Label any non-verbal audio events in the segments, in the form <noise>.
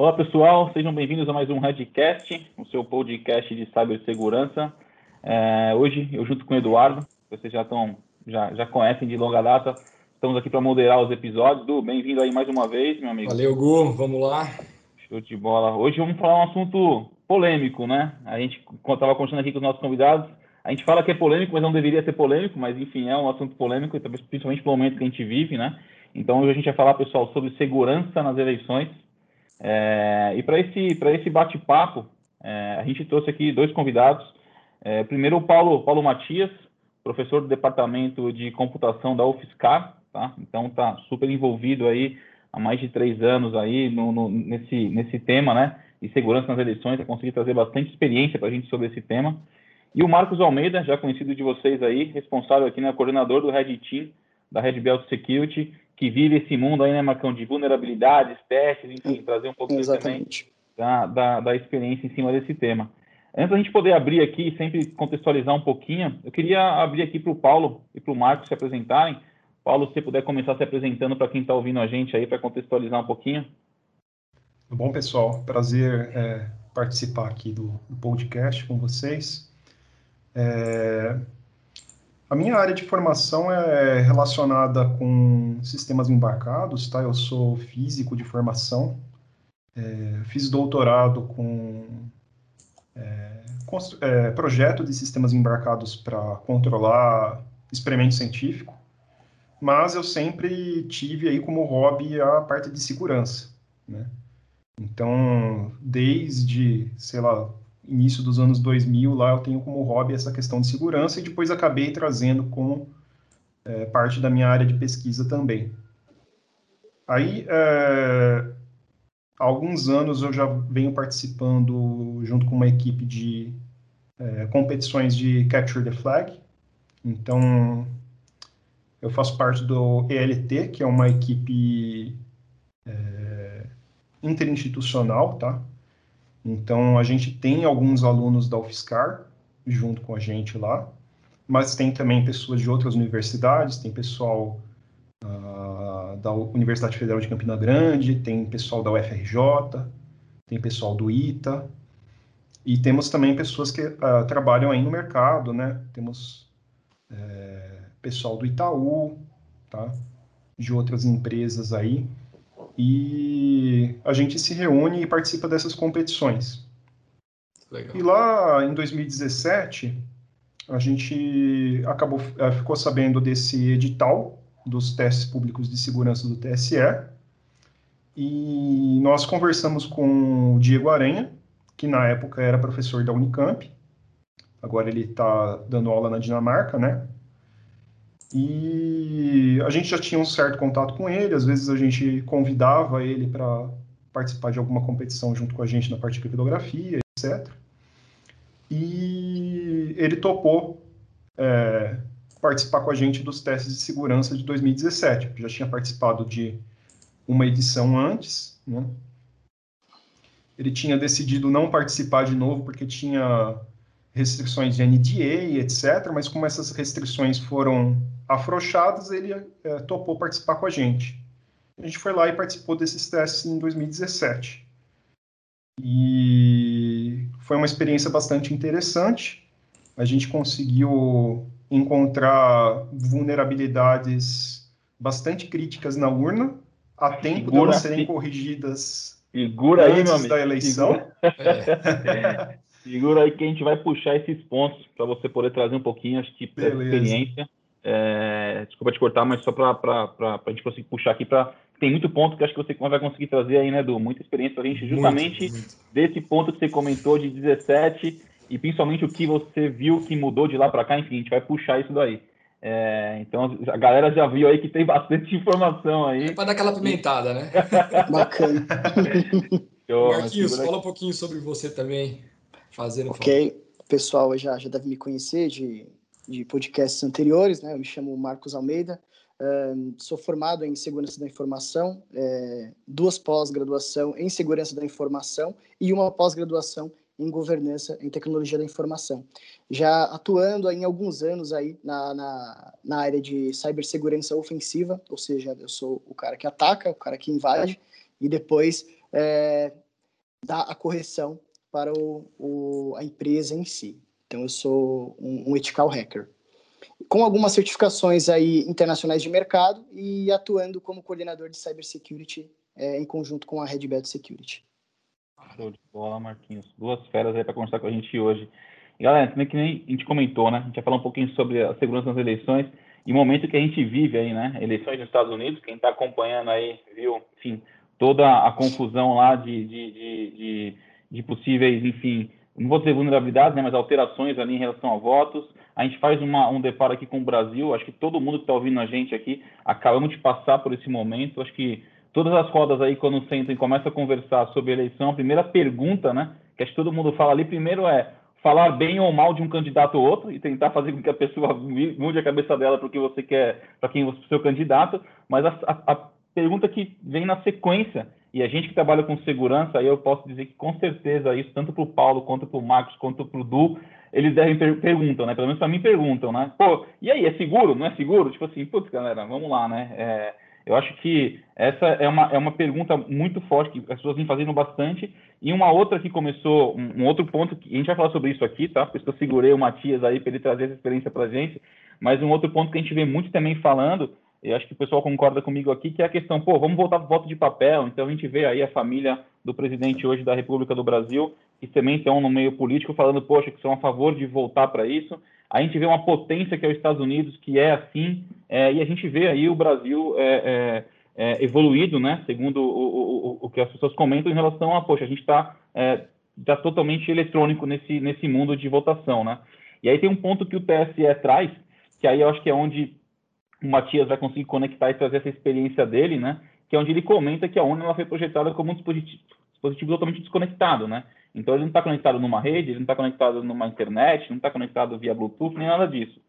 Olá pessoal, sejam bem-vindos a mais um Redcast, o seu podcast de cibersegurança. É, hoje eu junto com o Eduardo, vocês já estão já, já conhecem de longa data, estamos aqui para moderar os episódios. Du, bem-vindo aí mais uma vez, meu amigo. Valeu, Gu, vamos lá. Show de bola. Hoje vamos falar um assunto polêmico, né? A gente estava conversando aqui com os nossos convidados, a gente fala que é polêmico, mas não deveria ser polêmico, mas enfim, é um assunto polêmico, principalmente pelo momento que a gente vive, né? Então hoje a gente vai falar, pessoal, sobre segurança nas eleições. É, e para esse, esse bate-papo, é, a gente trouxe aqui dois convidados. É, primeiro, o Paulo, Paulo Matias, professor do Departamento de Computação da UFSCar, tá? Então, está super envolvido aí há mais de três anos aí no, no, nesse, nesse tema, né? E segurança nas eleições, vai conseguir trazer bastante experiência para a gente sobre esse tema. E o Marcos Almeida, já conhecido de vocês aí, responsável aqui, né, coordenador do Red Team da Red Belt Security, que vive esse mundo aí, né, Marcão, de vulnerabilidades, testes, enfim, trazer um pouco também da, da, da, experiência em cima desse tema. Antes da gente poder abrir aqui e sempre contextualizar um pouquinho, eu queria abrir aqui para o Paulo e para o Marcos se apresentarem. Paulo, se você puder começar se apresentando para quem está ouvindo a gente aí, para contextualizar um pouquinho. Bom, pessoal, prazer é, participar aqui do, do, podcast com vocês. É, a minha área de formação é relacionada com sistemas embarcados, tá? Eu sou físico de formação, é, fiz doutorado com, é, é, projeto de sistemas embarcados para controlar experimento científico, mas eu sempre tive aí como hobby a parte de segurança, né? Então, desde, sei lá, início dos anos 2000, lá eu tenho como hobby essa questão de segurança e depois acabei trazendo como é, parte da minha área de pesquisa também. Aí, é, há alguns anos eu já venho participando junto com uma equipe de é, competições de Capture the Flag. Então, eu faço parte do ELT, que é uma equipe é, interinstitucional, tá? Então, a gente tem alguns alunos da UFSCar junto com a gente lá, mas tem também pessoas de outras universidades, tem pessoal uh, da Universidade Federal de Campina Grande, tem pessoal da UFRJ, tem pessoal do ITA, e temos também pessoas que uh, trabalham aí no mercado, né? Temos é, pessoal do Itaú, tá? De outras empresas aí e a gente se reúne e participa dessas competições. Legal. E lá em 2017, a gente acabou, eh, ficou sabendo desse edital dos testes públicos de segurança do TSE, e nós conversamos com o Diego Aranha, que na época era professor da Unicamp, agora ele está dando aula na Dinamarca, né? E a gente já tinha um certo contato com ele, às vezes a gente convidava ele para participar de alguma competição junto com a gente na parte de criptografia, etc. E ele topou é, participar com a gente dos testes de segurança de 2017. Já tinha participado de uma edição antes, né? Ele tinha decidido não participar de novo porque tinha restrições de NDA, etc. Mas como essas restrições foram afrouxadas, ele é, topou participar com a gente. A gente foi lá e participou desses testes em 2017. E foi uma experiência bastante interessante. A gente conseguiu encontrar vulnerabilidades bastante críticas na urna, a tempo de elas serem corrigidas Segura antes aí, meu amigo. da eleição. Segura aí que a gente vai puxar esses pontos para você poder trazer um pouquinho, acho que, essa experiência. É, desculpa te cortar, mas só para a gente conseguir puxar aqui para. Tem muito ponto que acho que você vai conseguir trazer aí, né, Edu? Muita experiência para a gente, justamente muito, muito. desse ponto que você comentou de 17 e principalmente o que você viu que mudou de lá para cá, enfim, a gente vai puxar isso daí. É, então a galera já viu aí que tem <laughs> bastante informação aí. É para dar aquela pimentada, né? <laughs> Bacana. Marquinhos, fala um pouquinho sobre você também fazendo. Ok, o pessoal já, já deve me conhecer de, de podcasts anteriores, né? Eu me chamo Marcos Almeida, sou formado em segurança da informação, é, duas pós-graduação em segurança da informação e uma pós-graduação em governança em tecnologia da informação. Já atuando em alguns anos aí na, na, na área de cibersegurança ofensiva, ou seja, eu sou o cara que ataca, o cara que invade, e depois é, dar a correção para o, o, a empresa em si. Então, eu sou um, um ethical hacker. Com algumas certificações aí internacionais de mercado e atuando como coordenador de cybersecurity é, em conjunto com a Red Belt Security. Show de bola, Marquinhos. Duas feras aí para conversar com a gente hoje. E, galera, que nem a gente comentou, né? A gente vai falar um pouquinho sobre a segurança nas eleições e o momento que a gente vive aí, né? Eleições nos Estados Unidos, quem está acompanhando aí, viu, enfim, toda a confusão lá de, de, de, de, de possíveis, enfim, não vou dizer vulnerabilidades, né, mas alterações ali em relação a votos. A gente faz uma, um deparo aqui com o Brasil, acho que todo mundo que está ouvindo a gente aqui, acabamos de passar por esse momento, acho que todas as rodas aí, quando sentam e começam a conversar sobre eleição, a primeira pergunta, né, que acho que todo mundo fala ali, primeiro é falar bem ou mal de um candidato ou outro e tentar fazer com que a pessoa <laughs> mude a cabeça dela para o que você quer, para quem você seu candidato, mas a, a, a, pergunta que vem na sequência, e a gente que trabalha com segurança, aí eu posso dizer que com certeza isso, tanto para o Paulo, quanto para o Marcos, quanto para o Du, eles devem per perguntam, né? Pelo menos para mim perguntam, né? Pô, e aí, é seguro? Não é seguro? Tipo assim, putz, galera, vamos lá, né? É, eu acho que essa é uma, é uma pergunta muito forte que as pessoas vêm fazendo bastante. E uma outra que começou, um, um outro ponto, que a gente vai falar sobre isso aqui, tá? Por isso que eu segurei o Matias aí para ele trazer essa experiência para a gente. Mas um outro ponto que a gente vê muito também falando, e acho que o pessoal concorda comigo aqui, que é a questão, pô, vamos voltar para o voto de papel. Então a gente vê aí a família do presidente hoje da República do Brasil, que também estão no meio político, falando, poxa, que são a favor de voltar para isso. A gente vê uma potência que é os Estados Unidos, que é assim, é, e a gente vê aí o Brasil é, é, é evoluído, né? Segundo o, o, o, que as pessoas comentam em relação a, poxa, a gente está é, tá totalmente eletrônico nesse, nesse mundo de votação, né? E aí tem um ponto que o TSE traz, que aí eu acho que é onde o Matias vai conseguir conectar e trazer essa experiência dele, né? Que é onde ele comenta que a ONU ela foi projetada como um dispositivo, dispositivo totalmente desconectado, né? Então ele não está conectado numa rede, ele não está conectado numa internet, não está conectado via Bluetooth, nem nada disso.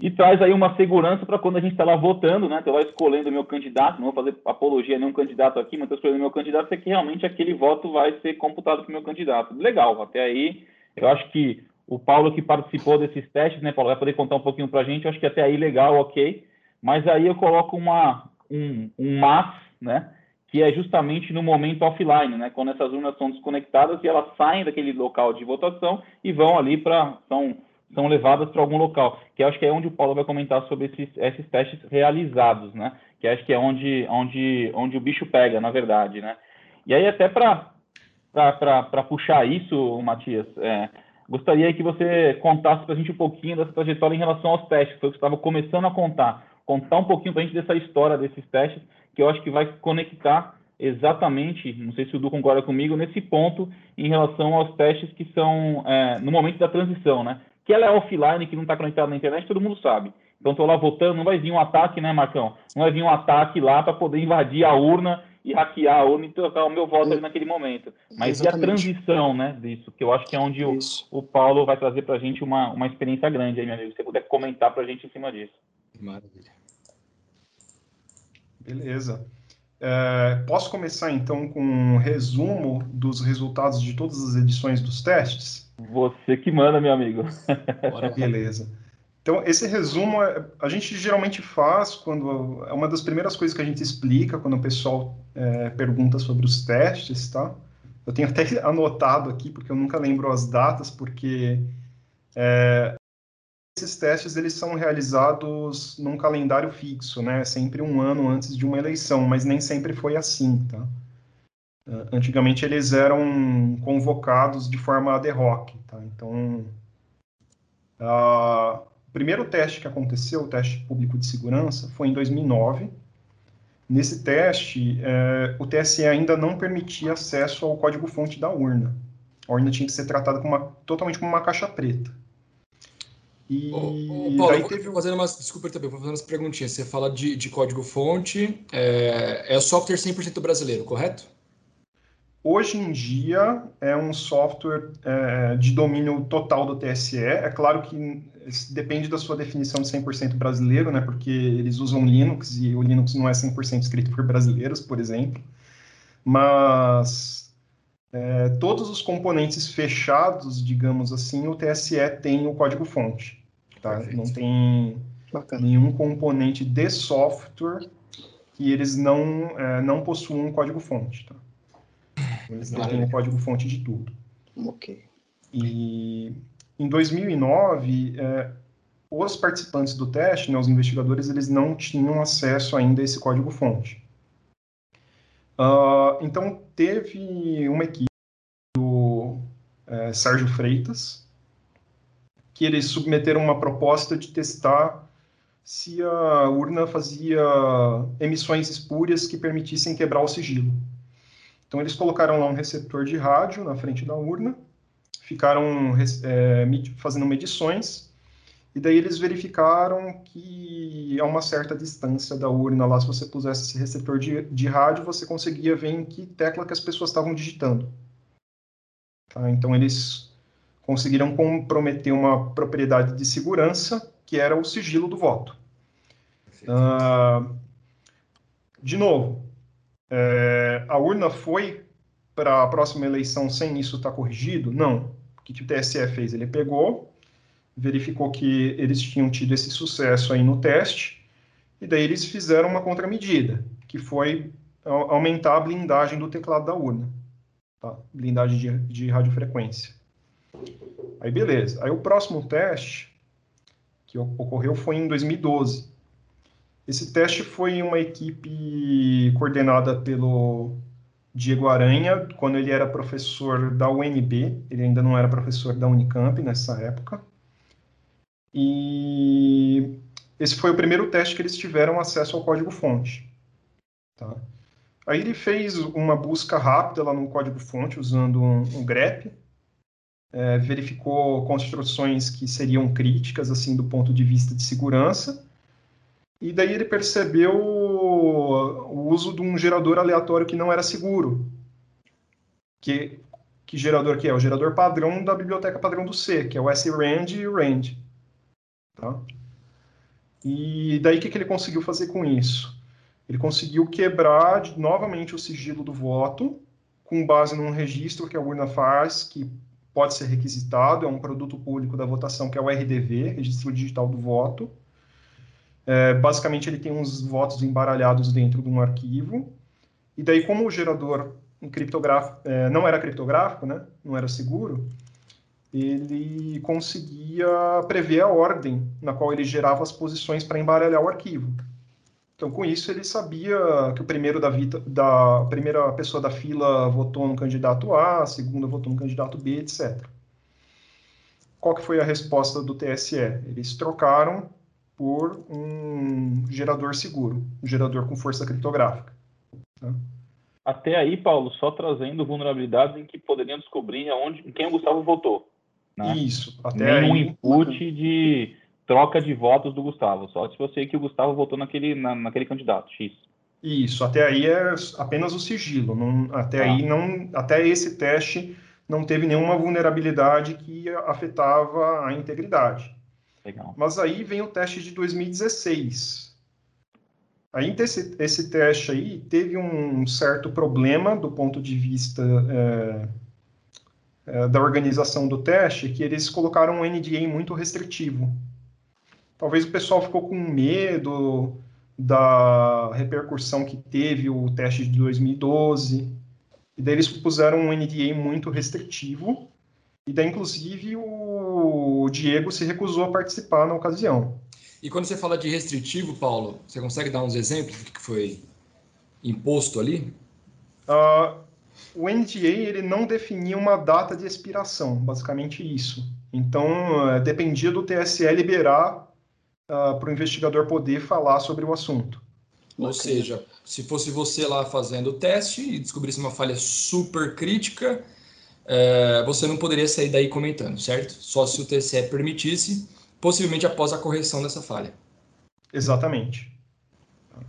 E traz aí uma segurança para quando a gente está lá votando, né? Estou lá escolhendo o meu candidato, não vou fazer apologia a nenhum candidato aqui, mas estou escolhendo o meu candidato, é que realmente aquele voto vai ser computado para o meu candidato. Legal, até aí eu acho que o Paulo que participou desses testes, né, Paulo, vai poder contar um pouquinho para a gente, eu acho que até aí legal, ok. Mas aí eu coloco uma, um, um mas, né? que é justamente no momento offline, né, quando essas urnas são desconectadas e elas saem daquele local de votação e vão ali para são são levadas para algum local, que acho que é onde o Paulo vai comentar sobre esses, esses testes realizados, né, que acho que é onde onde onde o bicho pega, na verdade, né. E aí até para para puxar isso, Matias, é, gostaria que você contasse para a gente um pouquinho dessa trajetória em relação aos testes, foi o que estava começando a contar, contar um pouquinho para a gente dessa história desses testes que eu acho que vai conectar exatamente, não sei se o Du concorda comigo, nesse ponto em relação aos testes que são é, no momento da transição, né? Que ela é offline, que não está conectada na internet, todo mundo sabe. Então, estou lá votando, não vai vir um ataque, né, Marcão? Não vai vir um ataque lá para poder invadir a urna e hackear a urna e trocar o meu voto ali naquele momento. Mas Exatamente. e a transição, né, disso? Que eu acho que é onde o, o, Paulo vai trazer para a gente uma, uma experiência grande aí, meu amigo. Se você puder comentar para a gente em cima disso. Maravilha. Beleza. É, posso começar então com um resumo dos resultados de todas as edições dos testes? Você que manda, meu amigo. Beleza. Então, esse resumo é, a gente geralmente faz quando. É uma das primeiras coisas que a gente explica quando o pessoal é, pergunta sobre os testes, tá? Eu tenho até <laughs> anotado aqui, porque eu nunca lembro as datas, porque é, esses testes eles são realizados num calendário fixo, né? Sempre um ano antes de uma eleição, mas nem sempre foi assim, tá? Antigamente eles eram convocados de forma ad hoc, tá? Então, uh, o primeiro teste que aconteceu, o teste público de segurança, foi em 2009. Nesse teste, eh, o TSE ainda não permitia acesso ao código-fonte da urna. A urna tinha que ser tratada como uma, totalmente como uma caixa preta. E ô, ô, Paulo, daí teve... fazendo umas, desculpa também, vou fazendo umas perguntinhas. Você fala de, de código-fonte, é, é software 100% brasileiro, correto? Hoje em dia é um software é, de domínio total do TSE. É claro que depende da sua definição de 100% brasileiro, né? Porque eles usam Linux e o Linux não é 100% escrito por brasileiros, por exemplo. Mas é, todos os componentes fechados, digamos assim, o TSE tem o código-fonte. Tá? Não tem Bacana. nenhum componente de software que eles não, é, não possuam um código-fonte. Tá? Eles detêm o código-fonte de tudo. Ok. E em 2009, é, os participantes do teste, né, os investigadores, eles não tinham acesso ainda a esse código-fonte. Uh, então, teve uma equipe do é, Sérgio Freitas, que eles submeteram uma proposta de testar se a urna fazia emissões espúrias que permitissem quebrar o sigilo. Então, eles colocaram lá um receptor de rádio na frente da urna, ficaram é, fazendo medições, e daí eles verificaram que a uma certa distância da urna lá, se você pusesse esse receptor de, de rádio, você conseguia ver em que tecla que as pessoas estavam digitando. Tá? Então, eles conseguiram comprometer uma propriedade de segurança, que era o sigilo do voto. Uh, de novo, é, a urna foi para a próxima eleição sem isso estar tá corrigido? Não. O que o TSE fez? Ele pegou, verificou que eles tinham tido esse sucesso aí no teste, e daí eles fizeram uma contramedida, que foi aumentar a blindagem do teclado da urna. Tá? Blindagem de, de radiofrequência. Aí beleza. Aí o próximo teste que ocorreu foi em 2012. Esse teste foi uma equipe coordenada pelo Diego Aranha, quando ele era professor da UNB, ele ainda não era professor da Unicamp nessa época. E esse foi o primeiro teste que eles tiveram acesso ao código-fonte. Tá? Aí ele fez uma busca rápida lá no código-fonte usando um, um grep, é, verificou construções que seriam críticas assim do ponto de vista de segurança e daí ele percebeu o uso de um gerador aleatório que não era seguro. Que, que gerador que é? O gerador padrão da biblioteca padrão do C, que é o srand e o rand. Tá? E daí o que, que ele conseguiu fazer com isso? Ele conseguiu quebrar novamente o sigilo do voto com base num registro que a urna faz, que pode ser requisitado, é um produto público da votação, que é o RDV, Registro Digital do Voto. É, basicamente, ele tem uns votos embaralhados dentro de um arquivo. E daí, como o gerador criptográfico é, não era criptográfico, né, não era seguro, ele conseguia prever a ordem na qual ele gerava as posições para embaralhar o arquivo. Então, com isso, ele sabia que o primeiro da, vida, da primeira pessoa da fila votou no candidato A, a segunda votou no candidato B, etc. Qual que foi a resposta do TSE? Eles trocaram por um gerador seguro, um gerador com força criptográfica. Tá? Até aí, Paulo, só trazendo vulnerabilidades em que poderiam descobrir aonde, quem o Gustavo votou. Né? Isso, até Nenhum aí. input de troca de votos do Gustavo, só se você que o Gustavo votou naquele, na, naquele candidato, X. Isso, até aí é apenas o sigilo. Não, até ah. aí não, até esse teste não teve nenhuma vulnerabilidade que afetava a integridade. Legal. Mas aí vem o teste de 2016. Aí esse, esse teste aí teve um certo problema do ponto de vista é, é, da organização do teste, que eles colocaram um NDA muito restritivo. Talvez o pessoal ficou com medo da repercussão que teve o teste de 2012, e daí eles puseram um NDA muito restritivo, e daí, inclusive, o Diego se recusou a participar na ocasião. E quando você fala de restritivo, Paulo, você consegue dar uns exemplos do que foi imposto ali? Uh, o NDA ele não definia uma data de expiração, basicamente isso. Então, uh, dependia do TSE liberar uh, para o investigador poder falar sobre o assunto. Ou seja, se fosse você lá fazendo o teste e descobrisse uma falha super crítica, é, você não poderia sair daí comentando, certo? Só se o TCE permitisse, possivelmente após a correção dessa falha. Exatamente.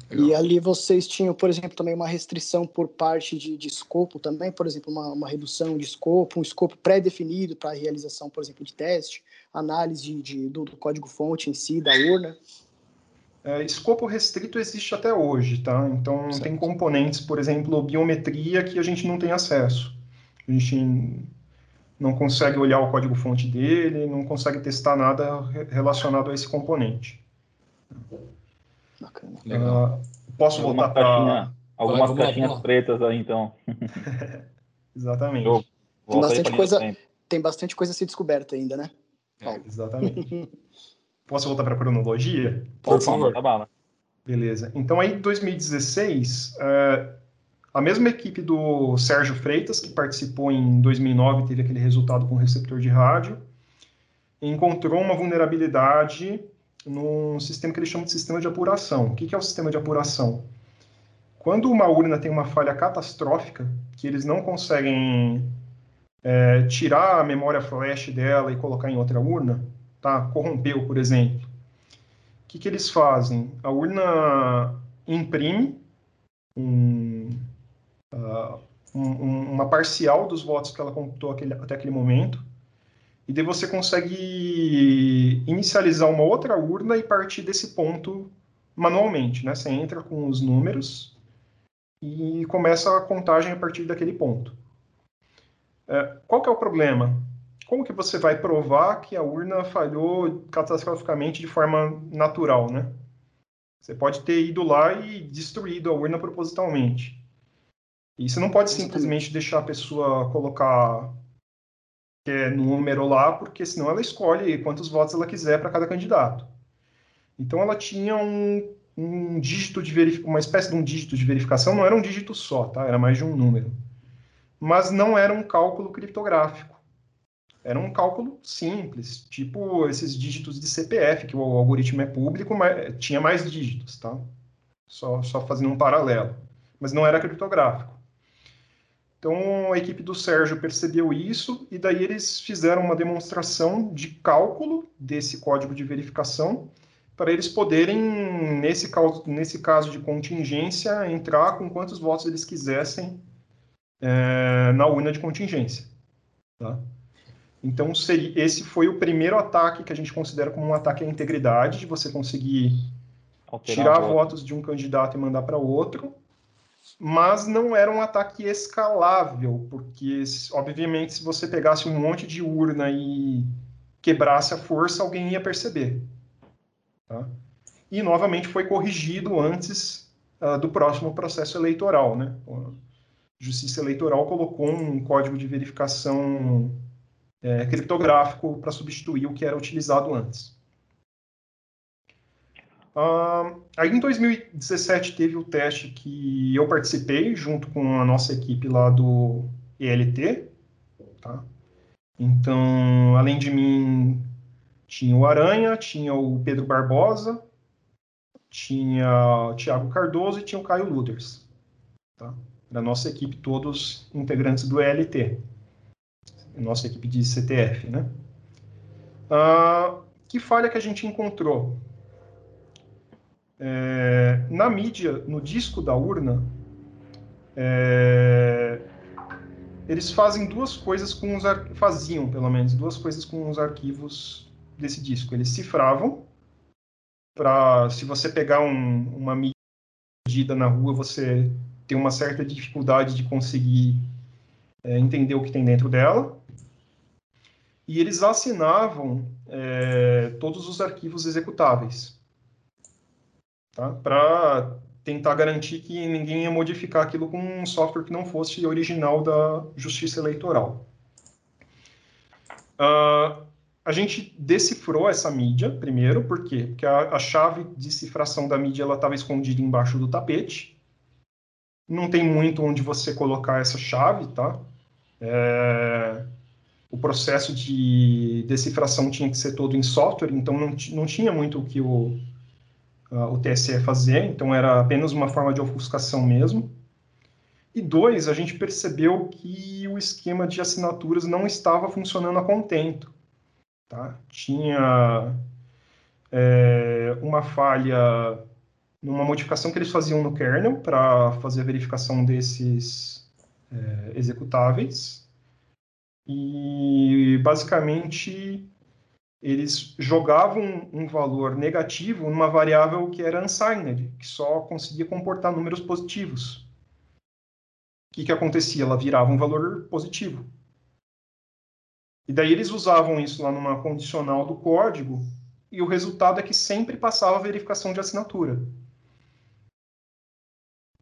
Legal. E ali vocês tinham, por exemplo, também uma restrição por parte de, de escopo também, por exemplo, uma, uma redução de escopo, um escopo pré-definido para a realização, por exemplo, de teste, análise de, do, do código-fonte em si, da urna. É, escopo restrito existe até hoje, tá? Então, certo. tem componentes, por exemplo, biometria, que a gente não tem acesso a gente não consegue olhar o código-fonte dele, não consegue testar nada relacionado a esse componente. Bacana. Uh, posso voltar para... Algumas caixinhas pretas aí, então. <laughs> Exatamente. Eu Tem bastante coisa- tempo. Tem bastante coisa a ser descoberta ainda, né? É, Exatamente. <laughs> Posso voltar para a cronologia? por Opa, favor. manda bala. Beleza. Então, aí, em 2016, eh, a mesma equipe do Sérgio Freitas, que participou em 2009, teve aquele resultado com receptor de rádio, encontrou uma vulnerabilidade num sistema que eles chamam de sistema de apuração. O que é o sistema de apuração? Quando uma urna tem uma falha catastrófica, que eles não conseguem eh, tirar a memória flash dela e colocar em outra urna, tá? Corrompeu, por exemplo. O que, que eles fazem? A urna imprime um, um- um- uma parcial dos votos que ela computou aquele- até aquele momento, e daí você consegue inicializar uma outra urna e partir desse ponto manualmente, né? Você entra com os números e começa a contagem a partir daquele ponto. É, qual que é o problema? Como que você vai provar que a urna falhou catastroficamente de forma natural, né? Você pode ter ido lá e destruído a urna propositalmente. E você não pode simplesmente deixar a pessoa colocar é, número lá, porque senão ela escolhe quantos votos ela quiser para cada candidato. Então ela tinha um, um dígito de verificação, uma espécie de um dígito de verificação, não era um dígito só, tá? Era mais de um número. Mas não era um cálculo criptográfico. Era um cálculo simples, tipo esses dígitos de CPF, que o algoritmo é público, mas tinha mais dígitos, tá? Só, só fazendo um paralelo. Mas não era criptográfico. Então a equipe do Sérgio percebeu isso e daí eles fizeram uma demonstração de cálculo desse código de verificação para eles poderem, nesse, cal- nesse caso de contingência, entrar com quantos votos eles quisessem é, na urna de contingência. Tá? Então, seria, esse foi o primeiro ataque que a gente considera como um ataque à integridade, de você conseguir Alterar tirar voto. votos de um candidato e mandar para outro, mas não era um ataque escalável, porque, obviamente, se você pegasse um monte de urna e quebrasse a força, alguém ia perceber. tá? E, novamente, foi corrigido antes ah, do próximo processo eleitoral. Né? A Justiça Eleitoral colocou um código de verificação eh, criptográfico para substituir o que era utilizado antes. Ah, aí em 2017 teve o teste que eu participei junto com a nossa equipe lá do ELT, tá? Então, além de mim, tinha o Aranha, tinha o Pedro Barbosa, tinha o Thiago Cardoso e tinha o Caio Luders, tá? Da nossa equipe, todos integrantes do ELT, nossa equipe de CTF, né? Ah, que falha que a gente encontrou? É, na mídia, no disco da urna, é, eles fazem duas coisas com os faziam pelo menos duas coisas com os arquivos desse disco. Eles cifravam para se você pegar um- uma medida na rua, você tem uma certa dificuldade de conseguir é, entender o que tem dentro dela. E eles assinavam é, todos os arquivos executáveis tá? para tentar garantir que ninguém ia modificar aquilo com um software que não fosse original da Justiça Eleitoral. Ah, a gente decifrou essa mídia primeiro, por quê? Porque a, a chave de cifração da mídia estava escondida embaixo do tapete. Não tem muito onde você colocar essa chave, tá? É, o processo de decifração tinha que ser todo em software, então não, não tinha muito o que o, ah, o TSE fazer, então era apenas uma forma de ofuscação mesmo. E dois, a gente percebeu que o esquema de assinaturas não estava funcionando a contento. Tá? Tinha é, uma falha numa modificação que eles faziam no kernel para fazer a verificação desses é, executáveis. E basicamente eles jogavam um valor negativo numa variável que era unsigned, que só conseguia comportar números positivos. O que, que acontecia? Ela virava um valor positivo. E daí eles usavam isso lá numa condicional do código, e o resultado é que sempre passava a verificação de assinatura.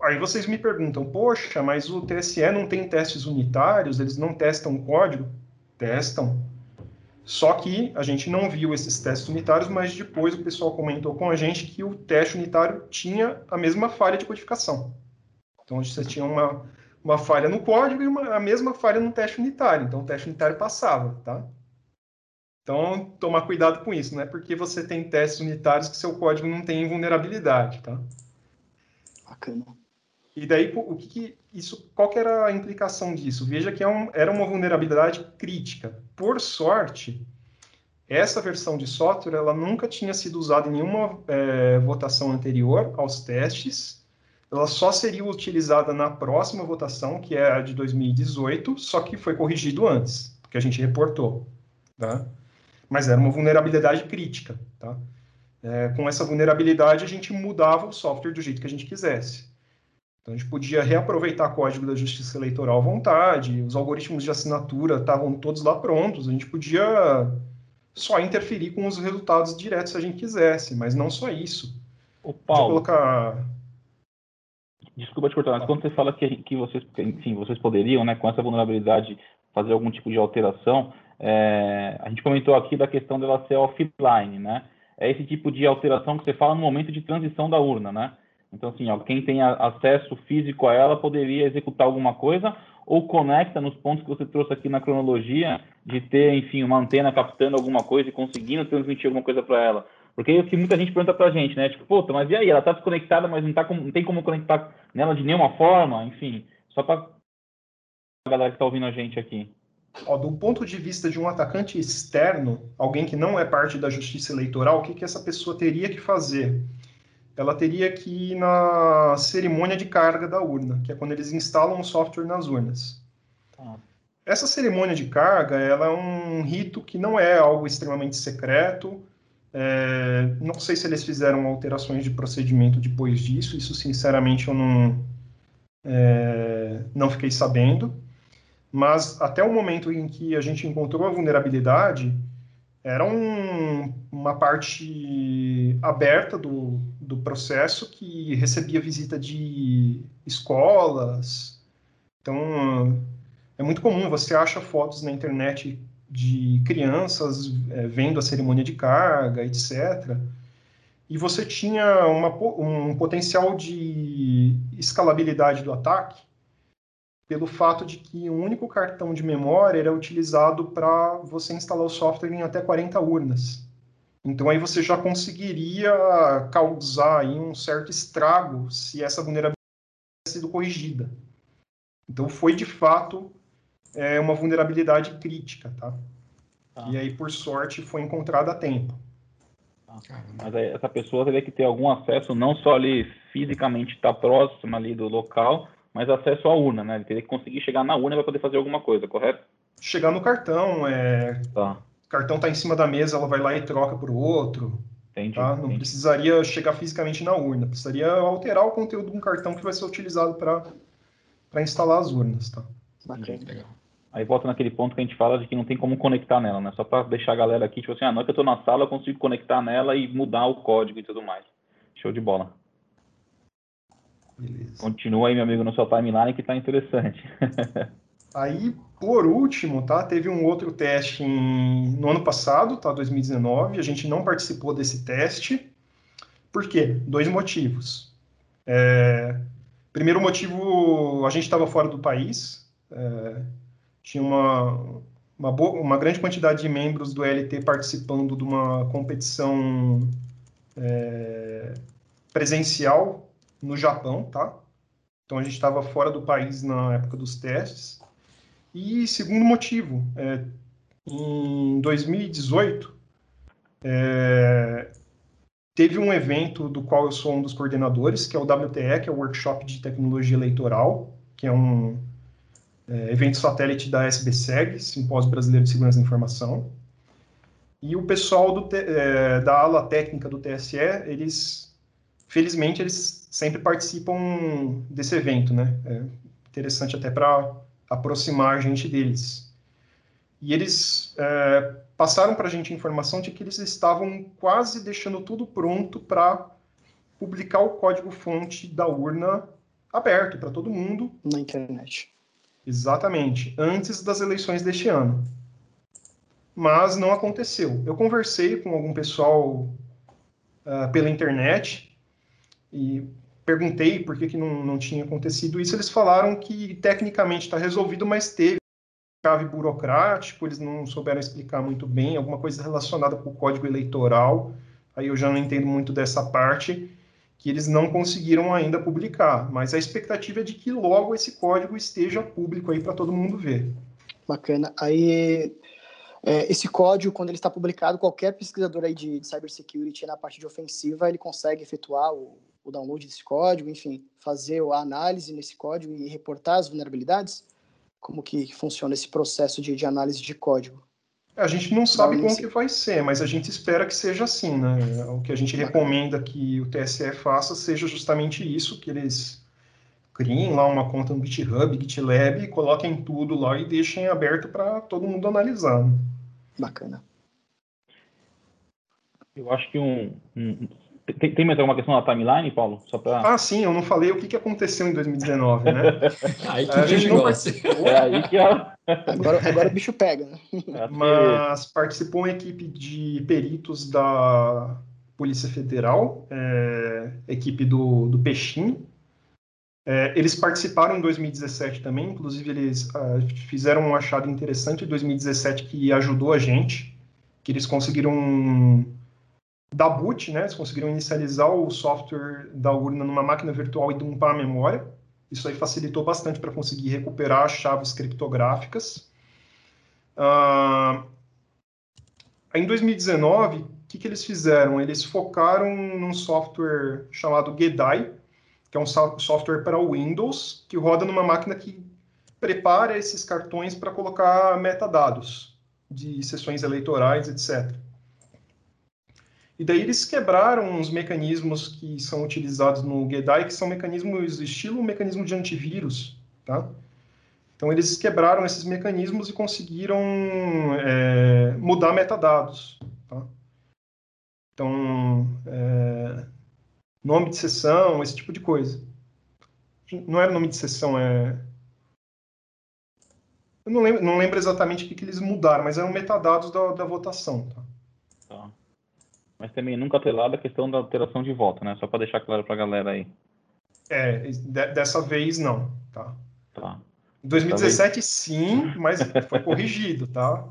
aí vocês me perguntam, poxa, mas o TSE não tem testes unitários, eles não testam o código? Testam. Só que a gente não viu esses testes unitários, mas depois o pessoal comentou com a gente que o teste unitário tinha a mesma falha de codificação. Então você tinha uma, uma falha no código e uma, a mesma falha no teste unitário. Então o teste unitário passava, tá? Então, tomar cuidado com isso, não é porque você tem testes unitários que seu código não tem vulnerabilidade, tá? Bacana. E daí, o que, que isso, qual que era a implicação disso? Veja que é um, era uma vulnerabilidade crítica. Por sorte, essa versão de software ela nunca tinha sido usada em nenhuma é, votação anterior aos testes. Ela só seria utilizada na próxima votação, que é a de 2018, só que foi corrigido antes, porque a gente reportou. Tá? Mas era uma vulnerabilidade crítica. Tá? É, com essa vulnerabilidade, a gente mudava o software do jeito que a gente quisesse. Então, a gente podia reaproveitar código da Justiça Eleitoral à vontade, os algoritmos de assinatura estavam todos lá prontos, a gente podia só interferir com os resultados diretos se a gente quisesse, mas não só isso. O Paulo, colocar... Desculpa te cortar, mas quando você fala que, que vocês, enfim, vocês poderiam, né, com essa vulnerabilidade, fazer algum tipo de alteração, é, a gente comentou aqui da questão dela ser offline, né? É esse tipo de alteração que você fala no momento de transição da urna, né? Então, assim, ó, quem tem acesso físico a ela poderia executar alguma coisa ou conecta nos pontos que você trouxe aqui na cronologia de ter, enfim, uma antena captando alguma coisa e conseguindo transmitir alguma coisa para ela. Porque é o que muita gente pergunta para a gente, né? Tipo, puta, mas e aí? Ela está desconectada, mas não, tá com, não tem como conectar nela de nenhuma forma, enfim. Só para a galera que está ouvindo a gente aqui. Ó, do ponto de vista de um atacante externo, alguém que não é parte da justiça eleitoral, o que, que essa pessoa teria que fazer? Ela teria que ir na cerimônia de carga da urna, que é quando eles instalam o software nas urnas. Ah. Essa cerimônia de carga, ela é um rito que não é algo extremamente secreto. É, não sei se eles fizeram alterações de procedimento depois disso. Isso, sinceramente, eu não é, não fiquei sabendo. Mas até o momento em que a gente encontrou a vulnerabilidade, era um, uma parte aberta do, do processo que recebia visita de escolas. Então, é muito comum, você acha fotos na internet de crianças é, vendo a cerimônia de carga, etc. E você tinha uma, um potencial de escalabilidade do ataque pelo fato de que um único cartão de memória era utilizado para você instalar o software em até 40 urnas. Então aí você já conseguiria causar aí um certo estrago se essa vulnerabilidade tivesse sido corrigida. Então foi de fato é, uma vulnerabilidade crítica, tá? tá? E aí por sorte foi encontrada a tempo. Tá. Mas aí, essa pessoa teria que ter algum acesso, não só ali fisicamente estar tá próximo ali do local, mas acesso à urna, né? Ele teria que conseguir chegar na urna para poder fazer alguma coisa, correto? Chegar no cartão, é... Tá o cartão está em cima da mesa, ela vai lá e troca para o outro. Entendi, tá? Não entendi. precisaria chegar fisicamente na urna, precisaria alterar o conteúdo de um cartão que vai ser utilizado para instalar as urnas. Tá? Bacana. Legal. Aí volta naquele ponto que a gente fala de que não tem como conectar nela, né? Só para deixar a galera aqui, tipo assim, ah, não é que eu estou na sala, eu consigo conectar nela e mudar o código e tudo mais. Show de bola. Beleza. Continua aí, meu amigo, no seu timeline que está interessante. <laughs> Aí, por último, tá, teve um outro teste em, no ano passado, tá, 2019. A gente não participou desse teste. Por quê? Dois motivos. É, primeiro motivo, a gente estava fora do país. É, tinha uma, uma, boa, uma, grande quantidade de membros do LT participando de uma competição é, presencial no Japão, tá? Então a gente estava fora do país na época dos testes. E segundo motivo, é, em 2018, é, teve um evento do qual eu sou um dos coordenadores, que é o WTE, que é o Workshop de Tecnologia Eleitoral, que é um é, evento satélite da SBSEG, Simpósio Brasileiro de Segurança da Informação. E o pessoal é, da ala técnica do TSE, eles, felizmente, eles sempre participam desse evento, né? É interessante até para aproximar a gente deles. E eles é, passaram para a gente a informação de que eles estavam quase deixando tudo pronto para publicar o código-fonte da urna aberto para todo mundo. Na internet. Exatamente, antes das eleições deste ano. Mas não aconteceu. Eu conversei com algum pessoal uh, pela internet e perguntei por que, que não, não tinha acontecido isso. Eles falaram que tecnicamente está resolvido, mas teve cave burocrático, eles não souberam explicar muito bem, alguma coisa relacionada com o código eleitoral. Aí eu já não entendo muito dessa parte, que eles não conseguiram ainda publicar. Mas a expectativa é de que logo esse código esteja público aí para todo mundo ver. Bacana. Aí é, esse código, quando ele está publicado, qualquer pesquisador aí de, de cybersecurity na parte de ofensiva, ele consegue efetuar o, o download desse código, enfim, fazer a análise nesse código e reportar as vulnerabilidades? Como que funciona esse processo de, de análise de código? É, a gente não sabe como que vai ser, mas a gente espera que seja assim, né? O que a gente recomenda que o TSE faça seja justamente isso, que eles criem lá uma conta no GitHub, GitLab, coloquem tudo lá e deixem aberto para todo mundo analisar. Né? Bacana. Eu acho que um, um, tem, tem, mais alguma questão na timeline, Paulo? Só pra... Ah, sim, eu não falei o que, que aconteceu em 2019, né? <laughs> aí que a gente não participou. É aí que agora, agora o bicho pega, né? É Mas participou uma equipe de peritos da Polícia Federal, é, equipe do, do Peixinho. É, eles participaram em 2017 também, inclusive eles uh, fizeram um achado interessante em 2017 que ajudou a gente, que eles conseguiram da boot, né? Eles conseguiram inicializar o software da urna numa máquina virtual e dumpar a memória. Isso aí facilitou bastante para conseguir recuperar as chaves criptográficas. Uh, em 2019, o que, que eles fizeram? Eles focaram num software chamado GEDAI, que é um software para Windows, que roda numa máquina que prepara esses cartões para colocar metadados de sessões eleitorais, etc. E daí eles quebraram os mecanismos que são utilizados no GEDAI, que são mecanismos estilo mecanismo de antivírus, tá? Então eles quebraram esses mecanismos e conseguiram é, mudar metadados, tá? Então, é, nome de sessão, esse tipo de coisa. Não era nome de sessão, é... Eu não lembro, não lembro exatamente o que, que eles mudaram, mas eram metadados da, da votação? Tá mas também nunca atrelado a questão da alteração de voto, né? Só para deixar claro para a galera aí. É, de, dessa vez não, tá? Tá. Em 2017 Talvez... sim, mas <laughs> foi corrigido, tá?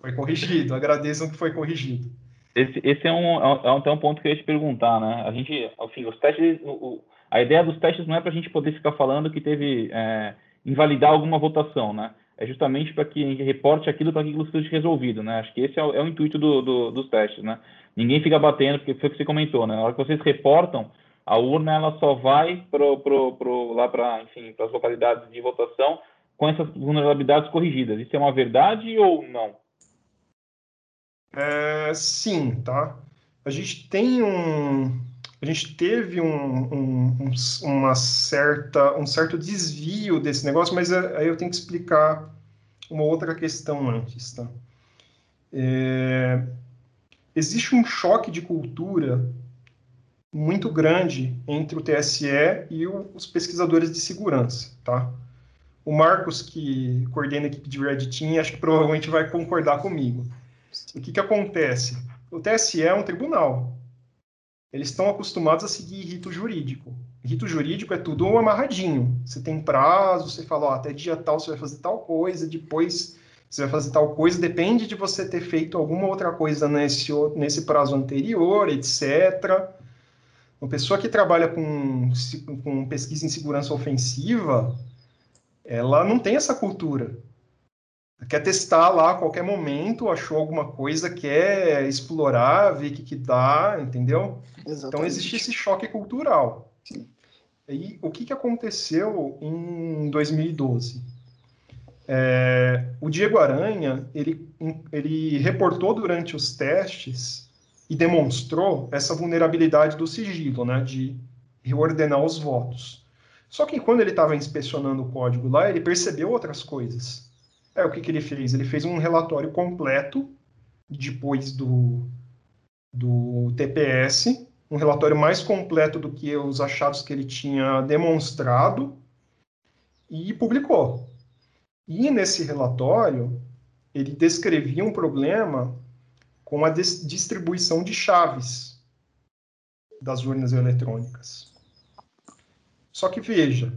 Foi corrigido, agradeçam que foi corrigido. Esse, esse é, um, é, um, é um ponto que eu ia te perguntar, né? A gente, enfim, os testes, o, a ideia dos testes não é para a gente poder ficar falando que teve é, invalidar alguma votação, né? É justamente para que a gente reporte aquilo para que aquilo seja resolvido, né? Acho que esse é o, é o intuito do, do, dos testes, né? Ninguém fica batendo, porque foi o que você comentou, né? Na hora que vocês reportam, a urna ela só vai pro, pro, pro, lá para, para as localidades de votação com essas vulnerabilidades corrigidas. Isso é uma verdade ou não? É, sim, tá? A gente tem um, a gente teve um, um, uma certa, um certo desvio desse negócio, mas aí eu tenho que explicar uma outra questão antes, tá? É, existe um choque de cultura muito grande entre o TSE e o, os pesquisadores de segurança, tá? O Marcos, que coordena a equipe de Red Team, acho que provavelmente vai concordar comigo. O que, que acontece? O TSE é um tribunal, eles estão acostumados a seguir rito jurídico. Rito jurídico é tudo amarradinho. Você tem prazo, você fala, ó, até dia tal você vai fazer tal coisa, depois você vai fazer tal coisa, depende de você ter feito alguma outra coisa nesse, nesse prazo anterior, etc. Uma pessoa que trabalha com, com pesquisa em segurança ofensiva, ela não tem essa cultura quer testar lá a qualquer momento, achou alguma coisa, quer explorar, ver o que, que dá, entendeu? Exatamente. Então existe esse choque cultural. Sim. E o que, que aconteceu em 2012? É, o Diego Aranha, ele, ele reportou durante os testes e demonstrou essa vulnerabilidade do sigilo, né, de reordenar os votos. Só que quando ele estava inspecionando o código lá, ele percebeu outras coisas. É, o que, que ele fez? Ele fez um relatório completo depois do, do TPS, um relatório mais completo do que os achados que ele tinha demonstrado e publicou. E nesse relatório, ele descrevia um problema com a distribuição de chaves das urnas eletrônicas. Só que veja,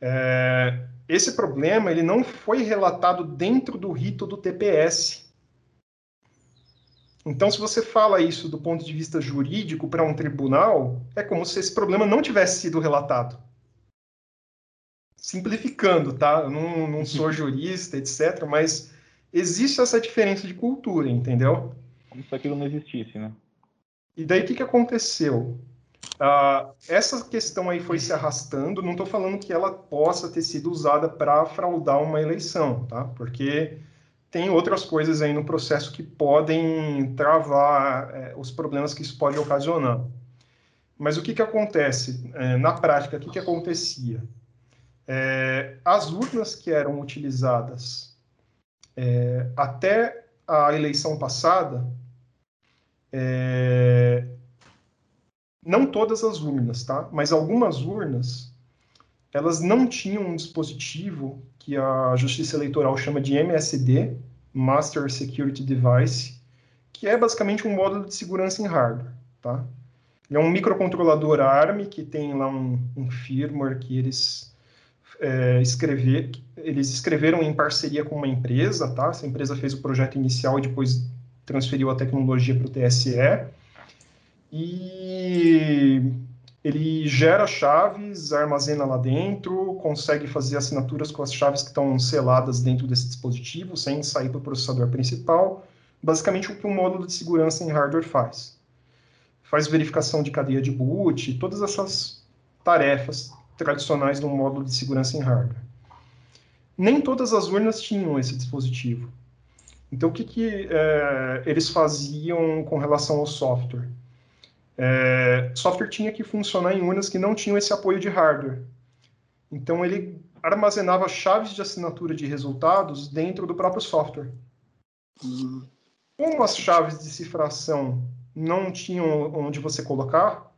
é, esse problema ele não foi relatado dentro do rito do TPS. Então, se você fala isso do ponto de vista jurídico para um tribunal, é como se esse problema não tivesse sido relatado. Simplificando, tá? Eu não, não sou <laughs> jurista, etc., mas existe essa diferença de cultura, entendeu? Como se aquilo não existisse, né? E daí o que, que aconteceu? Uh, essa questão aí foi se arrastando. Não estou falando que ela possa ter sido usada para fraudar uma eleição, tá? Porque tem outras coisas aí no processo que podem travar é, os problemas que isso pode ocasionar. Mas o que, que acontece? É, na prática, o que, que acontecia? É, as urnas que eram utilizadas é, até a eleição passada, é, não todas as urnas, tá? Mas algumas urnas, elas não tinham um dispositivo que a Justiça Eleitoral chama de MSD, Master Security Device, que é basicamente um módulo de segurança em hardware, tá? é um microcontrolador ARM que tem lá um, um firmware que eles é, escrever, eles escreveram em parceria com uma empresa, tá? Essa empresa fez o projeto inicial e depois transferiu a tecnologia para o TSE. E ele gera chaves, armazena lá dentro, consegue fazer assinaturas com as chaves que estão seladas dentro desse dispositivo, sem sair para o processador principal. Basicamente, o que um módulo de segurança em hardware faz. Faz verificação de cadeia de boot, todas essas tarefas tradicionais de um módulo de segurança em hardware. Nem todas as urnas tinham esse dispositivo. Então, o que, que é, eles faziam com relação ao software? É, software tinha que funcionar em urnas que não tinham esse apoio de hardware. Então, ele armazenava chaves de assinatura de resultados dentro do próprio software. Uhum. Como as chaves de cifração não tinham onde você colocar,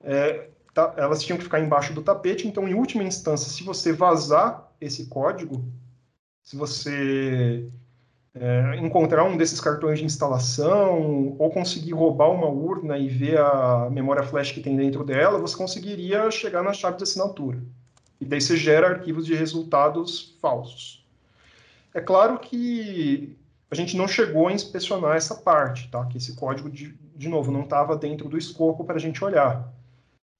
é, tá, elas tinham que ficar embaixo do tapete. Então, em última instância, se você vazar esse código, se você é, encontrar um desses cartões de instalação ou conseguir roubar uma urna e ver a memória flash que tem dentro dela, você conseguiria chegar na chave de assinatura. E daí você gera arquivos de resultados falsos. É claro que a gente não chegou a inspecionar essa parte, tá? Que esse código, de, de novo, não estava dentro do escopo para a gente olhar.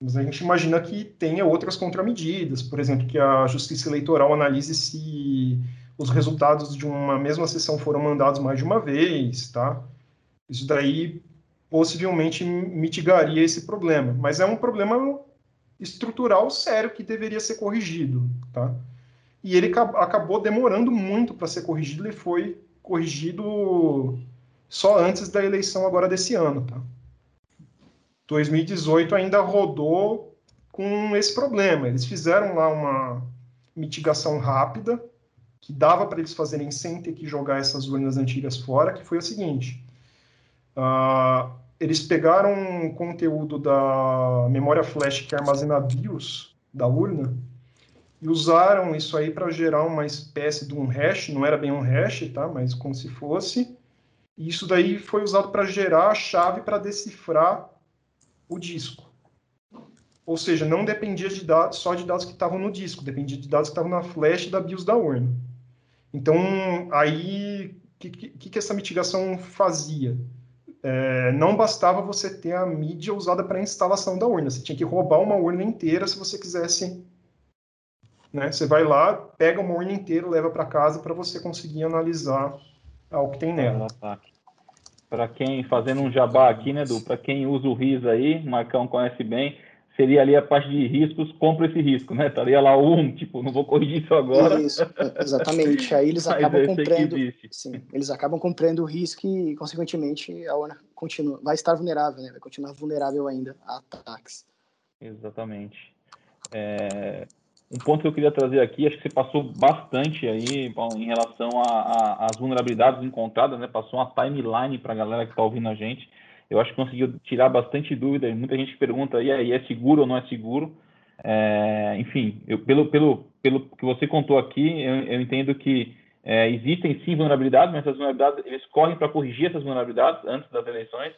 Mas a gente imagina que tenha outras contramedidas, por exemplo, que a Justiça Eleitoral analise se os resultados de uma mesma sessão foram mandados mais de uma vez, tá? Isso daí possivelmente mitigaria esse problema, mas é um problema estrutural sério que deveria ser corrigido, tá? E ele acabou demorando muito para ser corrigido e foi corrigido só antes da eleição agora desse ano, tá? 2018 ainda rodou com esse problema. Eles fizeram lá uma mitigação rápida, que dava para eles fazerem sem ter que jogar essas urnas antigas fora, que foi o seguinte: uh, eles pegaram um conteúdo da memória flash que armazena BIOS da urna e usaram isso aí para gerar uma espécie de um hash, não era bem um hash, tá? Mas como se fosse. E isso daí foi usado para gerar a chave para decifrar o disco. Ou seja, não dependia de dados, só de dados que estavam no disco, dependia de dados que estavam na flash da BIOS da urna. Então, aí, o que, que, que, essa mitigação fazia? É, não bastava você ter a mídia usada para a instalação da urna, você tinha que roubar uma urna inteira se você quisesse. Né? Você vai lá, pega uma urna inteira, leva para casa para você conseguir analisar o que tem nela. Para quem, fazendo um jabá aqui, né, Du? Para quem usa o RIS aí, Marcão conhece bem, seria ali a parte de riscos, compra esse risco, né? Estaria lá um, tipo, não vou corrigir isso agora. Isso, exatamente. <laughs> Aí eles acabam comprando. Sim, eles acabam comprando o risco e, consequentemente, a urna continua, vai estar vulnerável, né? Vai continuar vulnerável ainda a ataques. Exatamente. É, um ponto que eu queria trazer aqui, acho que você passou bastante aí bom, em relação às vulnerabilidades encontradas, né? Passou uma timeline para a galera que está ouvindo a gente. Eu acho que conseguiu tirar bastante dúvida. Muita gente pergunta, e aí, é seguro ou não é seguro? É, enfim, eu, pelo, pelo, pelo que você contou aqui, eu, eu entendo que é, existem sim vulnerabilidades, mas essas vulnerabilidades, eles correm para corrigir essas vulnerabilidades antes das eleições.